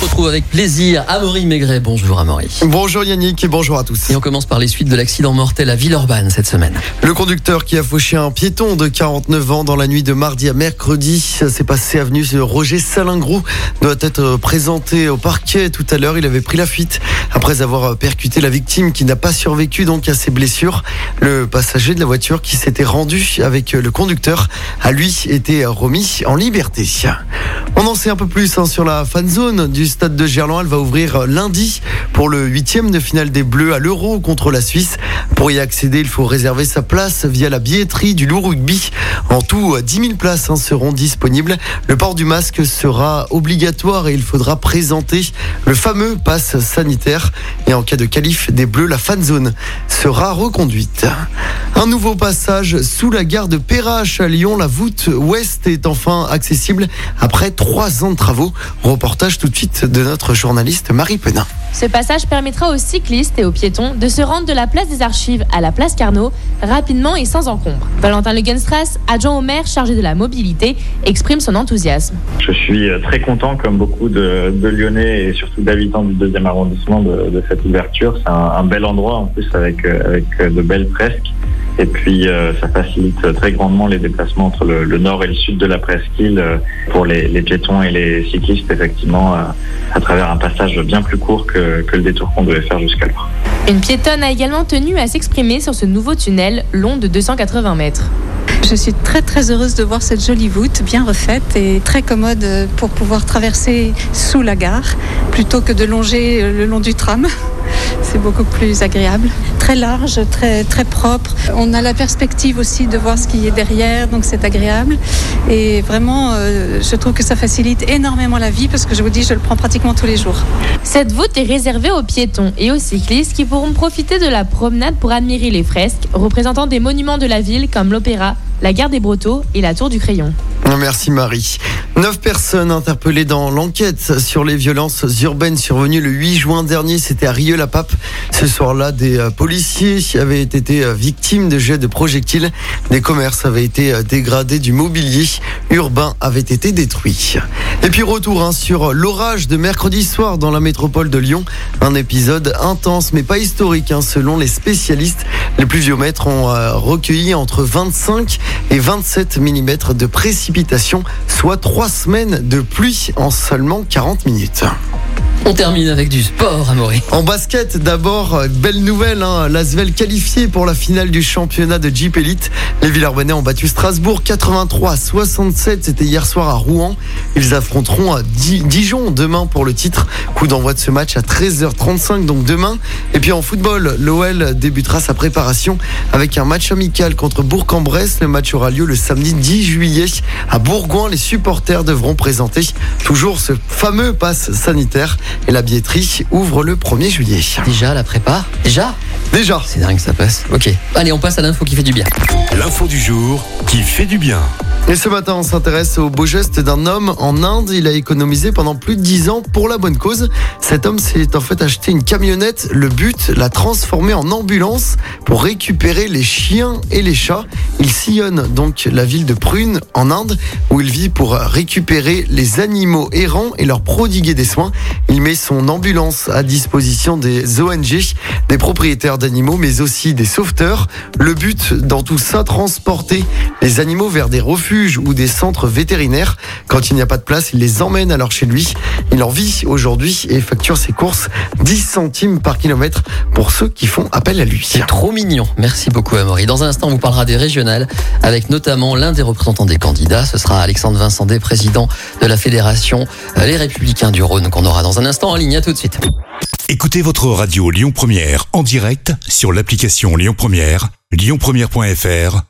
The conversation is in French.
On retrouve avec plaisir Amaury Maigret. Bonjour Amaury. Bonjour Yannick et bonjour à tous. Et on commence par les suites de l'accident mortel à Villeurbanne cette semaine. Le conducteur qui a fauché un piéton de 49 ans dans la nuit de mardi à mercredi, s'est passé avenue Roger Salingrou, doit être présenté au parquet tout à l'heure. Il avait pris la fuite après avoir percuté la victime qui n'a pas survécu donc à ses blessures. Le passager de la voiture qui s'était rendu avec le conducteur a lui été remis en liberté. On en sait un peu plus hein, sur la fan zone du stade de Gerland. Elle va ouvrir lundi pour le huitième de finale des Bleus à l'Euro contre la Suisse. Pour y accéder, il faut réserver sa place via la billetterie du loup rugby. En tout, 10 000 places hein, seront disponibles. Le port du masque sera obligatoire et il faudra présenter le fameux pass sanitaire. Et en cas de qualif des Bleus, la fan zone sera reconduite. Un nouveau passage sous la gare de Perrache à Lyon. La voûte ouest est enfin accessible après trois ans de travaux. Reportage tout de suite de notre journaliste Marie Penin. Ce passage permettra aux cyclistes et aux piétons de se rendre de la place des Archives à la place Carnot rapidement et sans encombre. Valentin Legenstrass, adjoint au maire chargé de la mobilité, exprime son enthousiasme. Je suis très content, comme beaucoup de, Lyonnais et surtout d'habitants du deuxième arrondissement, de, cette ouverture. C'est un, bel endroit en plus avec, avec de belles fresques. Et puis, euh, ça facilite très grandement les déplacements entre le, nord et le sud de la presqu'île euh, pour les, piétons et les cyclistes, effectivement, euh, à travers un passage bien plus court que, que le détour qu'on devait faire jusqu'alors. Une piétonne a également tenu à s'exprimer sur ce nouveau tunnel long de 280 mètres. Je suis très très heureuse de voir cette jolie voûte bien refaite et très commode pour pouvoir traverser sous la gare plutôt que de longer le long du tram. C'est beaucoup plus agréable. Très large, très, très propre. On a la perspective aussi de voir ce qui est derrière, donc c'est agréable. Et vraiment, euh, je trouve que ça facilite énormément la vie parce que je vous dis, je le prends pratiquement tous les jours. Cette voûte est réservée aux piétons et aux cyclistes qui pourront profiter de la promenade pour admirer les fresques représentant des monuments de la ville comme l'Opéra, la gare des Brotteaux et la Tour du Crayon. Merci Marie. Neuf personnes interpellées dans l'enquête sur les violences urbaines survenues le 8 juin dernier. C'était à Rieux-la-Pape. Ce soir-là, des euh, policiers avaient été euh, victimes de jets de projectiles. Des commerces avaient été euh, dégradés, du mobilier urbain avait été détruit. Et puis retour hein, sur l'orage de mercredi soir dans la métropole de Lyon. Un épisode intense mais pas historique hein, selon les spécialistes. Les pluviomètres ont recueilli entre 25 et 27 mm de précipitation, soit trois semaines de pluie en seulement 40 minutes. On termine avec du sport, Amaury. En basket, d'abord, belle nouvelle, hein, l'Asvel qualifié pour la finale du championnat de Jeep Elite. Les Villarbonnais ont battu Strasbourg 83-67, c'était hier soir à Rouen. Ils affronteront à Dijon demain pour le titre. Coup d'envoi de ce match à 13h35, donc demain. Et puis en football, l'OL débutera sa préparation avec un match amical contre Bourg-en-Bresse. Le match aura lieu le samedi 10 juillet à Bourgoin. Les supporters devront présenter toujours ce fameux pass sanitaire et la billetterie ouvre le 1er juillet. Déjà la prépa Déjà Déjà. C'est dingue ça passe. Ok. Allez, on passe à l'info qui fait du bien. L'info du jour qui fait du bien. Et ce matin, on s'intéresse au beau geste d'un homme en Inde. Il a économisé pendant plus de 10 ans pour la bonne cause. Cet homme s'est en fait acheté une camionnette. Le but, la transformer en ambulance pour récupérer les chiens et les chats. Il sillonne donc la ville de Prune en Inde où il vit pour récupérer les animaux errants et leur prodiguer des soins. Il met son ambulance à disposition des ONG, des propriétaires d'animaux, mais aussi des sauveteurs. Le but dans tout ça, transporter les animaux vers des refuges ou des centres vétérinaires. Quand il n'y a pas de place, il les emmène alors chez lui. Il en vit aujourd'hui et facture ses courses 10 centimes par kilomètre pour ceux qui font appel à lui. C'est trop mignon. Merci beaucoup Amaury. Dans un instant, on vous parlera des régionales avec notamment l'un des représentants des candidats. Ce sera Alexandre Vincent président de la Fédération euh, Les Républicains du Rhône qu'on aura dans un instant en ligne. À tout de suite. Écoutez votre radio Lyon Première en direct sur l'application Lyon Première, lyonpremière.fr